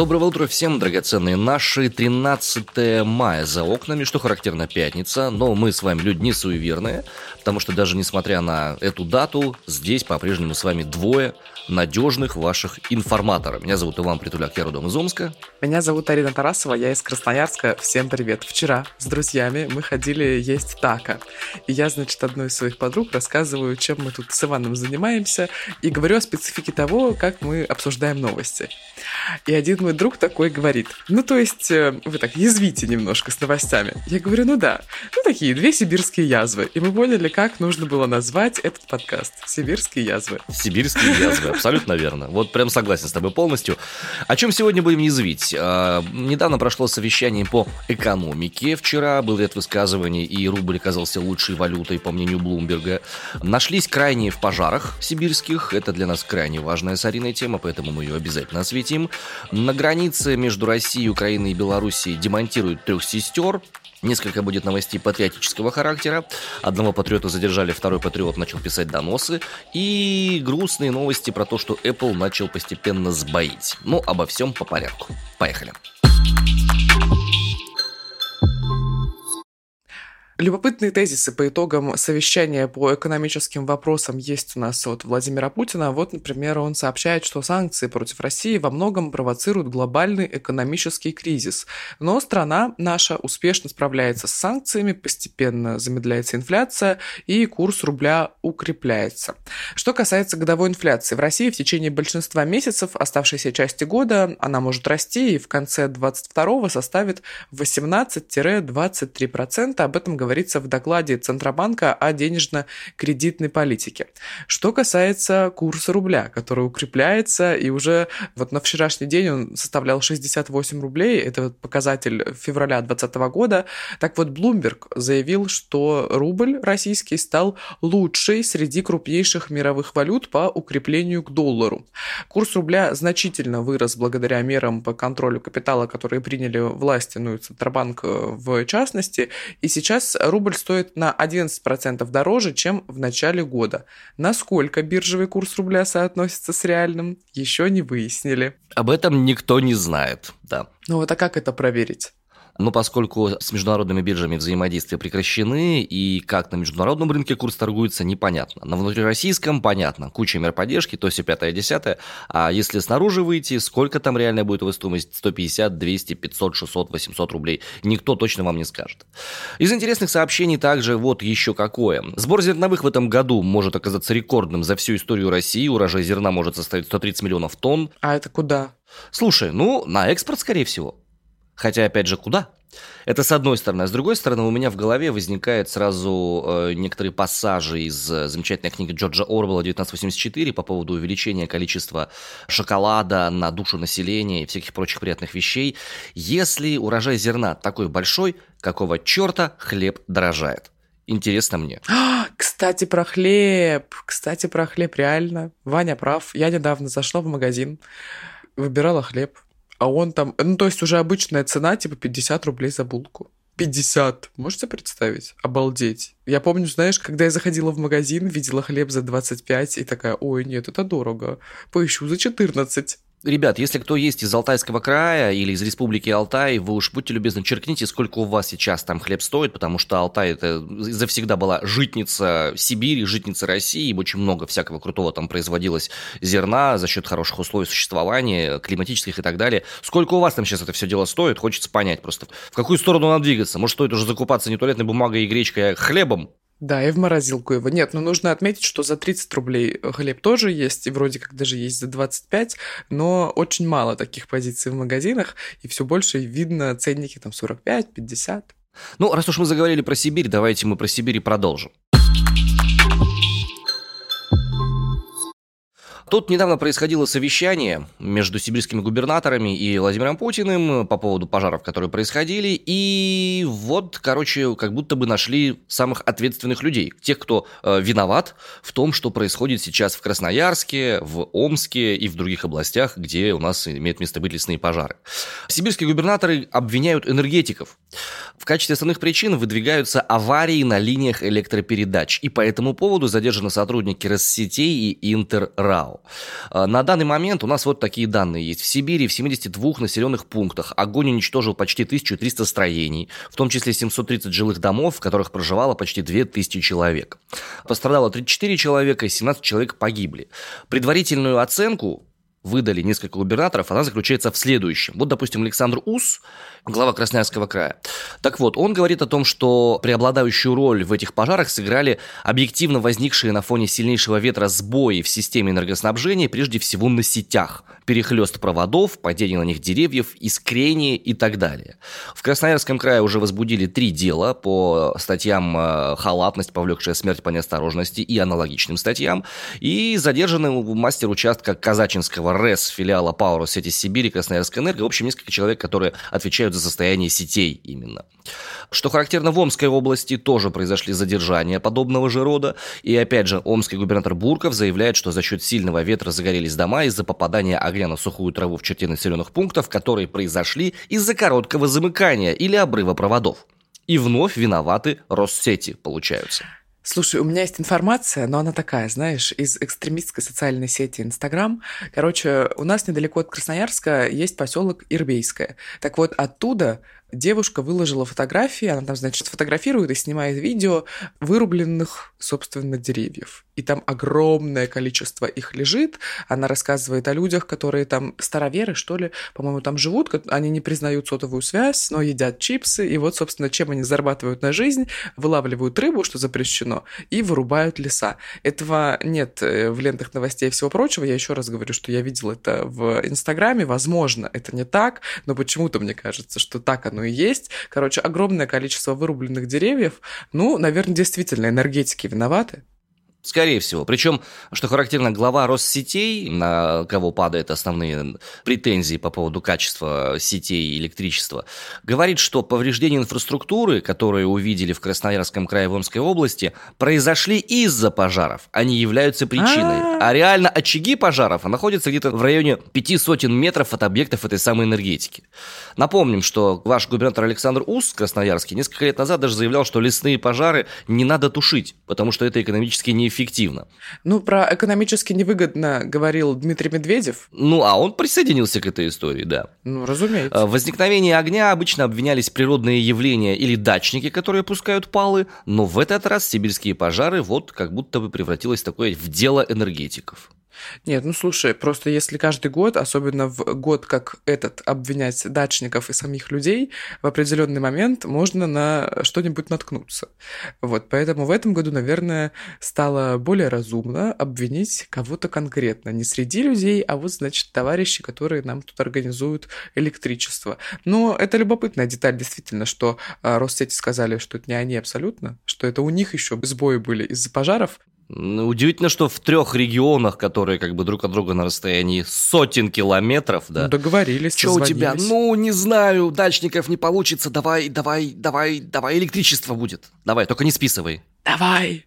Доброго утра всем, драгоценные наши. 13 мая за окнами, что характерно пятница, но мы с вами люди не суеверные, потому что даже несмотря на эту дату, здесь по-прежнему с вами двое надежных ваших информаторов. Меня зовут Иван Притуляк, я родом из Омска. Меня зовут Арина Тарасова, я из Красноярска. Всем привет. Вчера с друзьями мы ходили есть тако. И я, значит, одной из своих подруг рассказываю, чем мы тут с Иваном занимаемся, и говорю о специфике того, как мы обсуждаем новости. И один мой друг такой говорит, ну то есть э, вы так язвите немножко с новостями. Я говорю, ну да, ну такие две сибирские язвы. И мы поняли, как нужно было назвать этот подкаст. Сибирские язвы. Сибирские язвы, абсолютно верно. Вот прям согласен с тобой полностью. О чем сегодня будем язвить? А, недавно прошло совещание по экономике. Вчера был ряд высказываний, и рубль оказался лучшей валютой, по мнению Блумберга. Нашлись крайние в пожарах сибирских. Это для нас крайне важная с Ариной тема, поэтому мы ее обязательно осветим. На границе между Россией, Украиной и Белоруссией демонтируют трех сестер. Несколько будет новостей патриотического характера. Одного патриота задержали, второй патриот начал писать доносы. И грустные новости про то, что Apple начал постепенно сбоить. Ну, обо всем по порядку. Поехали. Любопытные тезисы по итогам совещания по экономическим вопросам есть у нас от Владимира Путина. Вот, например, он сообщает, что санкции против России во многом провоцируют глобальный экономический кризис. Но страна наша успешно справляется с санкциями, постепенно замедляется инфляция и курс рубля укрепляется. Что касается годовой инфляции, в России в течение большинства месяцев оставшейся части года она может расти и в конце 22 составит 18-23%. Об этом говорит говорится в докладе Центробанка о денежно-кредитной политике. Что касается курса рубля, который укрепляется, и уже вот на вчерашний день он составлял 68 рублей, это показатель февраля 2020 года. Так вот, Bloomberg заявил, что рубль российский стал лучший среди крупнейших мировых валют по укреплению к доллару. Курс рубля значительно вырос благодаря мерам по контролю капитала, которые приняли власти, ну и Центробанк в частности, и сейчас рубль стоит на 11% дороже, чем в начале года. Насколько биржевый курс рубля соотносится с реальным, еще не выяснили. Об этом никто не знает, да. Ну вот а как это проверить? Но поскольку с международными биржами взаимодействия прекращены, и как на международном рынке курс торгуется, непонятно. На внутрироссийском понятно. Куча мер поддержки, то есть 5 десятое. А если снаружи выйти, сколько там реальная будет его стоимость? 150, 200, 500, 600, 800 рублей. Никто точно вам не скажет. Из интересных сообщений также вот еще какое. Сбор зерновых в этом году может оказаться рекордным за всю историю России. Урожай зерна может составить 130 миллионов тонн. А это куда? Слушай, ну, на экспорт, скорее всего. Хотя, опять же, куда? Это с одной стороны. А с другой стороны, у меня в голове возникают сразу э, некоторые пассажи из э, замечательной книги Джорджа Орвелла «1984» по поводу увеличения количества шоколада на душу населения и всяких прочих приятных вещей. Если урожай зерна такой большой, какого черта хлеб дорожает? Интересно мне. Кстати, про хлеб. Кстати, про хлеб, реально. Ваня прав. Я недавно зашла в магазин, выбирала хлеб а он там, ну, то есть уже обычная цена, типа 50 рублей за булку. 50. Можете представить? Обалдеть. Я помню, знаешь, когда я заходила в магазин, видела хлеб за 25 и такая, ой, нет, это дорого. Поищу за 14. Ребят, если кто есть из Алтайского края или из Республики Алтай, вы уж будьте любезны, черкните, сколько у вас сейчас там хлеб стоит, потому что Алтай это завсегда была житница Сибири, житница России, очень много всякого крутого там производилось зерна за счет хороших условий существования, климатических и так далее. Сколько у вас там сейчас это все дело стоит, хочется понять просто. В какую сторону надо двигаться? Может, стоит уже закупаться не туалетной бумагой и гречкой, а хлебом? Да, и в морозилку его. Нет, но нужно отметить, что за 30 рублей хлеб тоже есть, и вроде как даже есть за 25, но очень мало таких позиций в магазинах, и все больше видно ценники там 45, 50. Ну, раз уж мы заговорили про Сибирь, давайте мы про Сибирь и продолжим. Тут недавно происходило совещание между сибирскими губернаторами и Владимиром Путиным по поводу пожаров, которые происходили. И вот, короче, как будто бы нашли самых ответственных людей. Тех, кто э, виноват в том, что происходит сейчас в Красноярске, в Омске и в других областях, где у нас имеют место быть лесные пожары. Сибирские губернаторы обвиняют энергетиков. В качестве основных причин выдвигаются аварии на линиях электропередач. И по этому поводу задержаны сотрудники Россетей и Интеррау. А, на данный момент у нас вот такие данные есть. В Сибири в 72 населенных пунктах огонь уничтожил почти 1300 строений, в том числе 730 жилых домов, в которых проживало почти 2000 человек. Пострадало 34 человека, и 17 человек погибли. Предварительную оценку выдали несколько губернаторов, она заключается в следующем. Вот, допустим, Александр Ус, глава Красноярского края. Так вот, он говорит о том, что преобладающую роль в этих пожарах сыграли объективно возникшие на фоне сильнейшего ветра сбои в системе энергоснабжения, прежде всего на сетях, перехлест проводов, падение на них деревьев, искрение и так далее. В Красноярском крае уже возбудили три дела по статьям э, «Халатность, повлекшая смерть по неосторожности» и аналогичным статьям, и задержаны мастер участка Казачинского РЭС филиала Power сети Сибири Красноярская энерго, в общем, несколько человек, которые отвечают за состояние сетей именно. Что характерно, в Омской области тоже произошли задержания подобного же рода. И опять же, омский губернатор Бурков заявляет, что за счет сильного ветра загорелись дома из-за попадания огня на сухую траву в черте населенных пунктов, которые произошли из-за короткого замыкания или обрыва проводов. И вновь виноваты Россети, получаются. Слушай, у меня есть информация, но она такая, знаешь, из экстремистской социальной сети Инстаграм. Короче, у нас недалеко от Красноярска есть поселок Ирбейское. Так вот, оттуда девушка выложила фотографии, она там, значит, фотографирует и снимает видео вырубленных, собственно, деревьев. И там огромное количество их лежит. Она рассказывает о людях, которые там староверы, что ли, по-моему, там живут. Они не признают сотовую связь, но едят чипсы. И вот, собственно, чем они зарабатывают на жизнь, вылавливают рыбу, что запрещено, и вырубают леса. Этого нет э, в лентах новостей и всего прочего. Я еще раз говорю, что я видел это в Инстаграме. Возможно, это не так, но почему-то мне кажется, что так оно оно и есть. Короче, огромное количество вырубленных деревьев. Ну, наверное, действительно, энергетики виноваты. Скорее всего. Причем, что характерно, глава Россетей, на кого падают основные претензии по поводу качества сетей электричества, говорит, что повреждения инфраструктуры, которые увидели в Красноярском крае в Омской области, произошли из-за пожаров. Они являются причиной. А, а реально очаги пожаров находятся где-то в районе пяти сотен метров от объектов этой самой энергетики. Напомним, что ваш губернатор Александр Ус, Красноярский, несколько лет назад даже заявлял, что лесные пожары не надо тушить, потому что это экономически не эффективно. Ну, про экономически невыгодно говорил Дмитрий Медведев. Ну, а он присоединился к этой истории, да. Ну, разумеется. В возникновении огня обычно обвинялись природные явления или дачники, которые пускают палы, но в этот раз сибирские пожары вот как будто бы превратилось такое в дело энергетиков. Нет, ну слушай, просто если каждый год, особенно в год как этот, обвинять дачников и самих людей, в определенный момент можно на что-нибудь наткнуться. Вот, поэтому в этом году, наверное, стало более разумно обвинить кого-то конкретно. Не среди людей, а вот, значит, товарищи, которые нам тут организуют электричество. Но это любопытная деталь, действительно, что а, Россети сказали, что это не они абсолютно, что это у них еще сбои были из-за пожаров, Удивительно, что в трех регионах, которые как бы друг от друга на расстоянии сотен километров, да. Ну, договорились. Что у тебя? Ну, не знаю, дачников не получится. Давай, давай, давай, давай, электричество будет. Давай, только не списывай. Давай.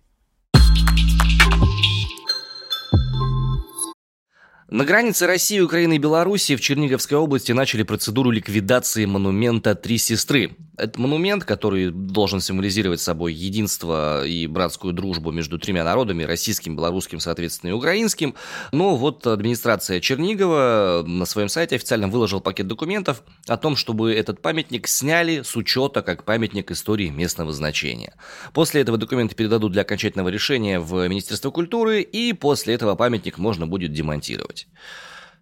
На границе России, Украины и Беларуси в Черниговской области начали процедуру ликвидации монумента «Три сестры». Это монумент, который должен символизировать собой единство и братскую дружбу между тремя народами, российским, белорусским, соответственно, и украинским. Но вот администрация Чернигова на своем сайте официально выложил пакет документов о том, чтобы этот памятник сняли с учета как памятник истории местного значения. После этого документы передадут для окончательного решения в Министерство культуры, и после этого памятник можно будет демонтировать делать.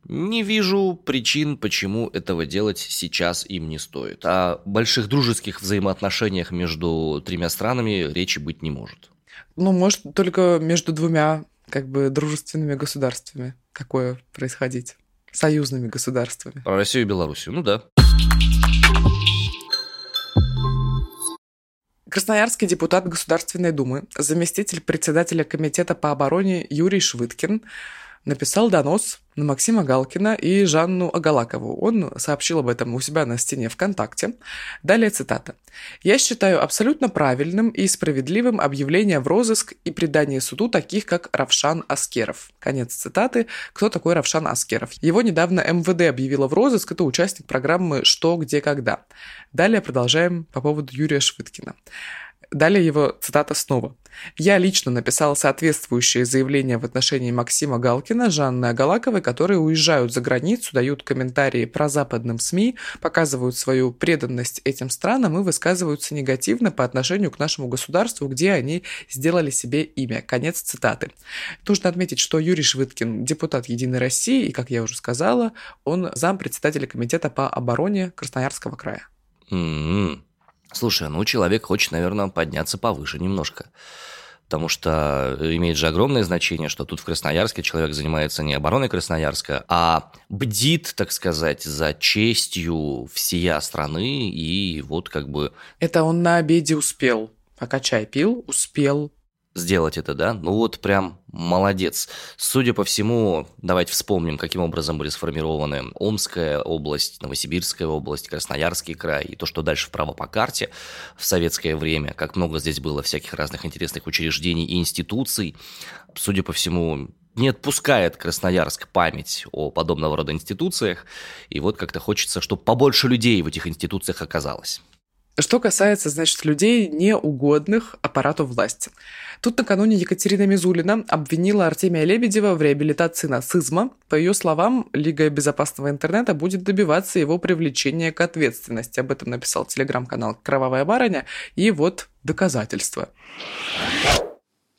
Не вижу причин, почему этого делать сейчас им не стоит. О больших дружеских взаимоотношениях между тремя странами речи быть не может. Ну, может, только между двумя как бы дружественными государствами такое происходить. Союзными государствами. Про Россию и Белоруссию, ну да. Красноярский депутат Государственной Думы, заместитель председателя Комитета по обороне Юрий Швыткин написал донос на Максима Галкина и Жанну Агалакову. Он сообщил об этом у себя на стене ВКонтакте. Далее цитата. «Я считаю абсолютно правильным и справедливым объявление в розыск и предание суду таких, как Равшан Аскеров». Конец цитаты. Кто такой Равшан Аскеров? Его недавно МВД объявило в розыск. Это участник программы «Что, где, когда». Далее продолжаем по поводу Юрия Швыткина. Далее его цитата снова. «Я лично написал соответствующее заявление в отношении Максима Галкина, Жанны Агалаковой, которые уезжают за границу, дают комментарии про западным СМИ, показывают свою преданность этим странам и высказываются негативно по отношению к нашему государству, где они сделали себе имя». Конец цитаты. Нужно отметить, что Юрий Швыдкин – депутат «Единой России», и, как я уже сказала, он зампредседателя комитета по обороне Красноярского края. Mm-hmm. Слушай, ну человек хочет, наверное, подняться повыше немножко. Потому что имеет же огромное значение, что тут в Красноярске человек занимается не обороной Красноярска, а бдит, так сказать, за честью всея страны. И вот как бы... Это он на обеде успел. Пока чай пил, успел сделать это, да? Ну вот прям молодец. Судя по всему, давайте вспомним, каким образом были сформированы Омская область, Новосибирская область, Красноярский край и то, что дальше вправо по карте в советское время, как много здесь было всяких разных интересных учреждений и институций. Судя по всему, не отпускает Красноярск память о подобного рода институциях, и вот как-то хочется, чтобы побольше людей в этих институциях оказалось. Что касается, значит, людей, неугодных аппарату власти. Тут накануне Екатерина Мизулина обвинила Артемия Лебедева в реабилитации нацизма. По ее словам, Лига безопасного интернета будет добиваться его привлечения к ответственности. Об этом написал телеграм-канал «Кровавая барыня». И вот доказательства.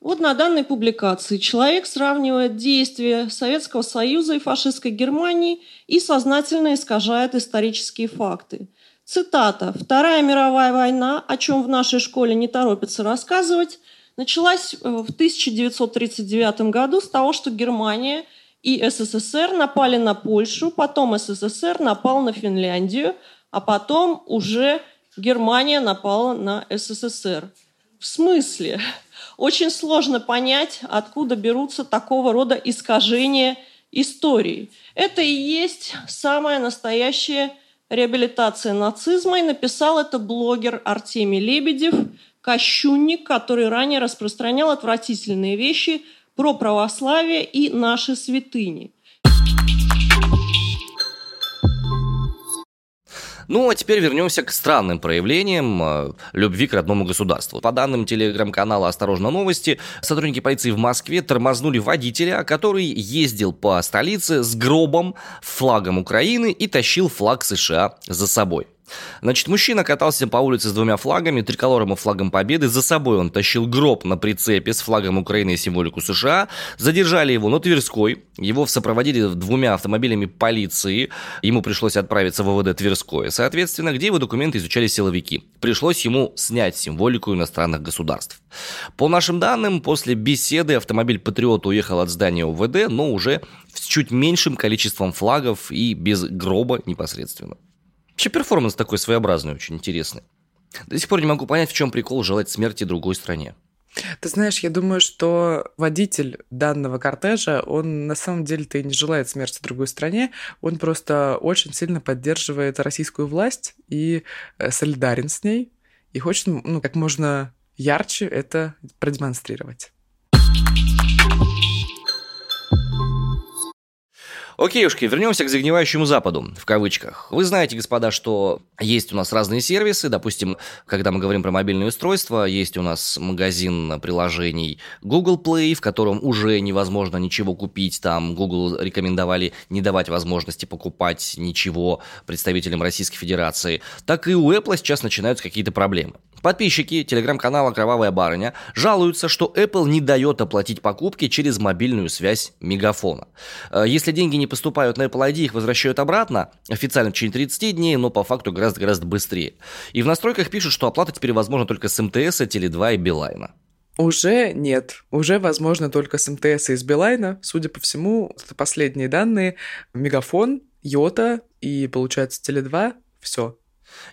Вот на данной публикации человек сравнивает действия Советского Союза и фашистской Германии и сознательно искажает исторические факты – Цитата. «Вторая мировая война, о чем в нашей школе не торопятся рассказывать, началась э, в 1939 году с того, что Германия и СССР напали на Польшу, потом СССР напал на Финляндию, а потом уже Германия напала на СССР. В смысле? Очень сложно понять, откуда берутся такого рода искажения истории. Это и есть самое настоящее реабилитация нацизма, и написал это блогер Артемий Лебедев, кощунник, который ранее распространял отвратительные вещи про православие и наши святыни – Ну, а теперь вернемся к странным проявлениям э, любви к родному государству. По данным телеграм-канала «Осторожно новости», сотрудники полиции в Москве тормознули водителя, который ездил по столице с гробом, флагом Украины и тащил флаг США за собой. Значит, мужчина катался по улице с двумя флагами, триколором и флагом Победы. За собой он тащил гроб на прицепе с флагом Украины и символику США. Задержали его на Тверской. Его сопроводили двумя автомобилями полиции. Ему пришлось отправиться в ВВД Тверское. Соответственно, где его документы изучали силовики. Пришлось ему снять символику иностранных государств. По нашим данным, после беседы автомобиль «Патриот» уехал от здания УВД, но уже с чуть меньшим количеством флагов и без гроба непосредственно. Вообще перформанс такой своеобразный, очень интересный. До сих пор не могу понять, в чем прикол желать смерти другой стране. Ты знаешь, я думаю, что водитель данного кортежа, он на самом деле-то и не желает смерти другой стране, он просто очень сильно поддерживает российскую власть и э, солидарен с ней, и хочет, ну, как можно ярче это продемонстрировать. Окейушки, вернемся к загнивающему Западу, в кавычках. Вы знаете, господа, что есть у нас разные сервисы. Допустим, когда мы говорим про мобильные устройства, есть у нас магазин приложений Google Play, в котором уже невозможно ничего купить. Там Google рекомендовали не давать возможности покупать ничего представителям Российской Федерации. Так и у Apple сейчас начинаются какие-то проблемы. Подписчики телеграм-канала «Кровавая барыня» жалуются, что Apple не дает оплатить покупки через мобильную связь Мегафона. Э, если деньги не поступают на Apple ID, их возвращают обратно, официально в течение 30 дней, но по факту гораздо-гораздо быстрее. И в настройках пишут, что оплата теперь возможна только с МТС, Теле2 и Билайна. Уже нет. Уже возможно только с МТС и с Билайна. Судя по всему, это последние данные. Мегафон, Йота и, получается, Теле2. Все,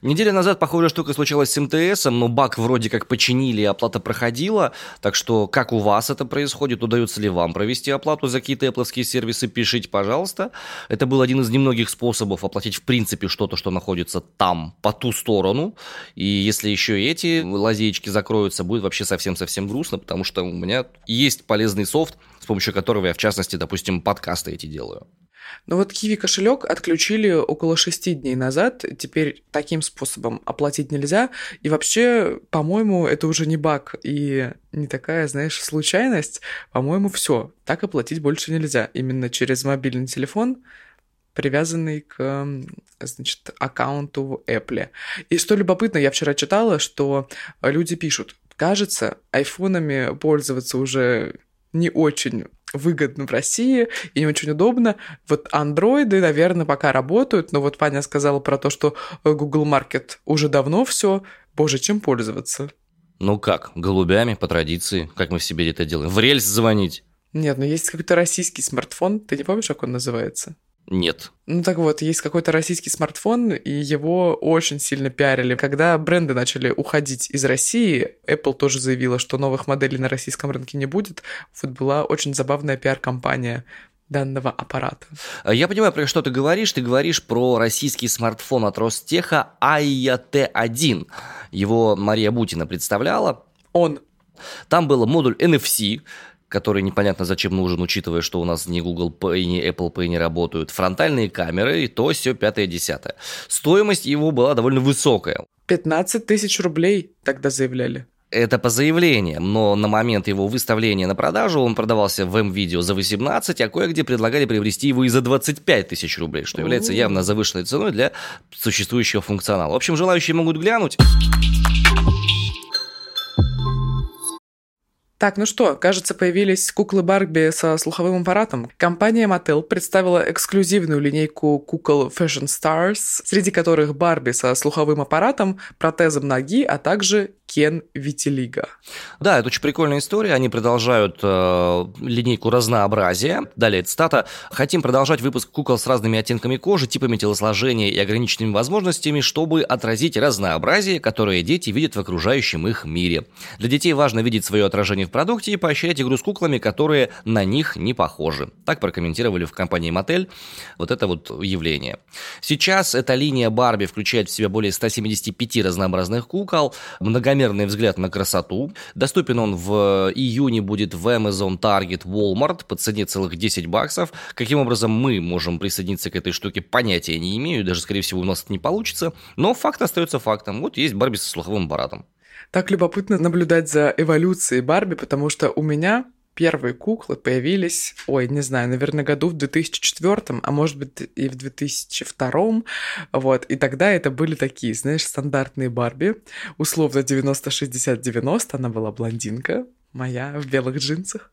Неделю назад похожая штука случилась с МТС, но баг вроде как починили, и оплата проходила. Так что, как у вас это происходит? Удается ли вам провести оплату за какие-то Apple сервисы? Пишите, пожалуйста. Это был один из немногих способов оплатить, в принципе, что-то, что находится там, по ту сторону. И если еще эти лазеечки закроются, будет вообще совсем-совсем грустно, потому что у меня есть полезный софт, с помощью которого я, в частности, допустим, подкасты эти делаю. Но вот Kiwi кошелек отключили около шести дней назад. Теперь таким способом оплатить нельзя. И вообще, по-моему, это уже не баг и не такая, знаешь, случайность. По-моему, все. Так оплатить больше нельзя. Именно через мобильный телефон привязанный к, значит, аккаунту в Apple. И что любопытно, я вчера читала, что люди пишут, кажется, айфонами пользоваться уже не очень выгодно в России и не очень удобно. Вот андроиды, наверное, пока работают, но вот Паня сказала про то, что Google Market уже давно все. Боже, чем пользоваться? Ну как, голубями по традиции, как мы в Сибири это делаем. В рельс звонить. Нет, но есть какой-то российский смартфон, ты не помнишь, как он называется? Нет. Ну так вот, есть какой-то российский смартфон, и его очень сильно пиарили. Когда бренды начали уходить из России, Apple тоже заявила, что новых моделей на российском рынке не будет. Вот была очень забавная пиар-компания данного аппарата. Я понимаю, про что ты говоришь. Ты говоришь про российский смартфон от Ростеха Aya T1. Его Мария Бутина представляла. Он. Там был модуль NFC, который непонятно зачем нужен, учитывая, что у нас ни Google Pay, ни Apple Pay не работают, фронтальные камеры и то все пятое-десятое. Стоимость его была довольно высокая. 15 тысяч рублей тогда заявляли. Это по заявлениям, но на момент его выставления на продажу он продавался в М-видео за 18, а кое-где предлагали приобрести его и за 25 тысяч рублей, что является явно завышенной ценой для существующего функционала. В общем, желающие могут глянуть. Так, ну что, кажется, появились куклы Барби со слуховым аппаратом. Компания Mattel представила эксклюзивную линейку кукол Fashion Stars, среди которых Барби со слуховым аппаратом, протезом ноги, а также Кен Витилига. Да, это очень прикольная история. Они продолжают э, линейку разнообразия. Далее цитата. «Хотим продолжать выпуск кукол с разными оттенками кожи, типами телосложения и ограниченными возможностями, чтобы отразить разнообразие, которое дети видят в окружающем их мире. Для детей важно видеть свое отражение в продукте и поощрять игру с куклами, которые на них не похожи. Так прокомментировали в компании Мотель вот это вот явление. Сейчас эта линия Барби включает в себя более 175 разнообразных кукол, многомерный взгляд на красоту. Доступен он в июне будет в Amazon, Target, Walmart по цене целых 10 баксов. Каким образом мы можем присоединиться к этой штуке, понятия не имею, даже, скорее всего, у нас это не получится. Но факт остается фактом. Вот есть Барби со слуховым аппаратом так любопытно наблюдать за эволюцией Барби, потому что у меня первые куклы появились, ой, не знаю, наверное, году в 2004, а может быть и в 2002, вот, и тогда это были такие, знаешь, стандартные Барби, условно 90-60-90, она была блондинка, моя в белых джинсах.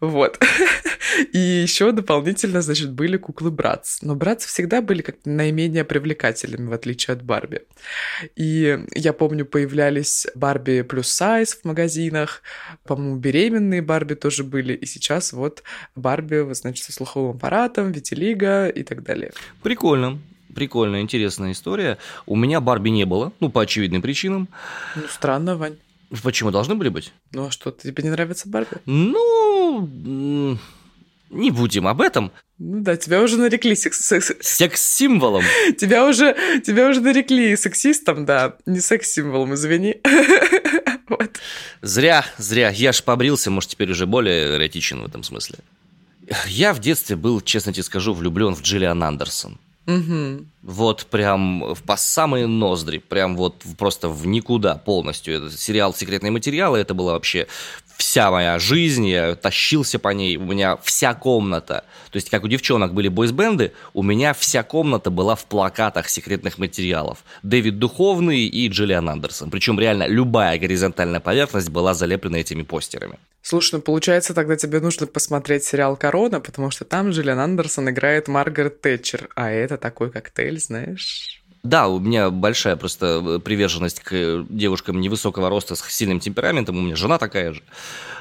Вот. И еще дополнительно, значит, были куклы Братц. Но Братц всегда были как наименее привлекательными, в отличие от Барби. И я помню, появлялись Барби плюс сайз в магазинах, по-моему, беременные Барби тоже были. И сейчас вот Барби, значит, со слуховым аппаратом, Витилига и так далее. Прикольно. Прикольная, интересная история. У меня Барби не было, ну, по очевидным причинам. Ну, странно, Вань. Почему должны были быть? Ну а что, тебе не нравится Барби? Ну, не будем об этом. Ну да, тебя уже нарекли секс... Секс-символом. Тебя уже, тебя уже нарекли сексистом, да, не секс-символом, извини. вот. Зря, зря. Я ж побрился, может, теперь уже более эротичен в этом смысле. Я в детстве был, честно тебе скажу, влюблен в Джиллиан Андерсон. Угу. Вот прям по самые ноздри, прям вот просто в никуда полностью. Это сериал «Секретные материалы», это было вообще вся моя жизнь, я тащился по ней, у меня вся комната, то есть как у девчонок были бойсбенды, у меня вся комната была в плакатах секретных материалов. Дэвид Духовный и Джиллиан Андерсон. Причем реально любая горизонтальная поверхность была залеплена этими постерами. Слушай, ну получается, тогда тебе нужно посмотреть сериал «Корона», потому что там Джиллиан Андерсон играет Маргарет Тэтчер, а это такой коктейль, знаешь... Да, у меня большая просто э, приверженность к девушкам невысокого роста с сильным темпераментом. У меня жена такая же.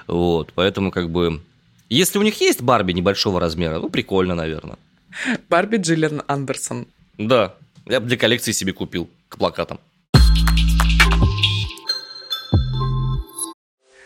Вот, поэтому как бы... Если у них есть Барби небольшого размера, ну, прикольно, наверное. Барби Джиллиан Андерсон. Да, я бы для коллекции себе купил к плакатам.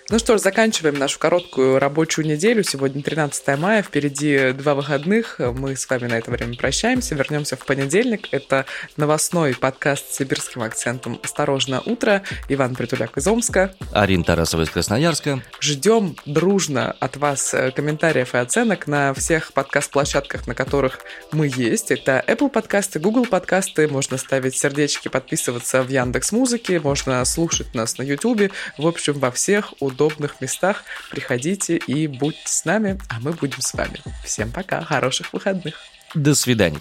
Ну что ж, заканчиваем нашу короткую рабочую неделю. Сегодня 13 мая, впереди два выходных. Мы с вами на это время прощаемся. Вернемся в понедельник. Это новостной подкаст с сибирским акцентом «Осторожно, утро». Иван Притуляк из Омска. Арин Тарасова из Красноярска. Ждем дружно от вас э, комментариев и оценок на всех подкаст-площадках, на которых мы есть. Это Apple подкасты, Google подкасты. Можно ставить сердечки, подписываться в Яндекс Музыке. Можно слушать нас на YouTube. В общем, во всех удобных удобных местах. Приходите и будьте с нами, а мы будем с вами. Всем пока, хороших выходных. До свидания.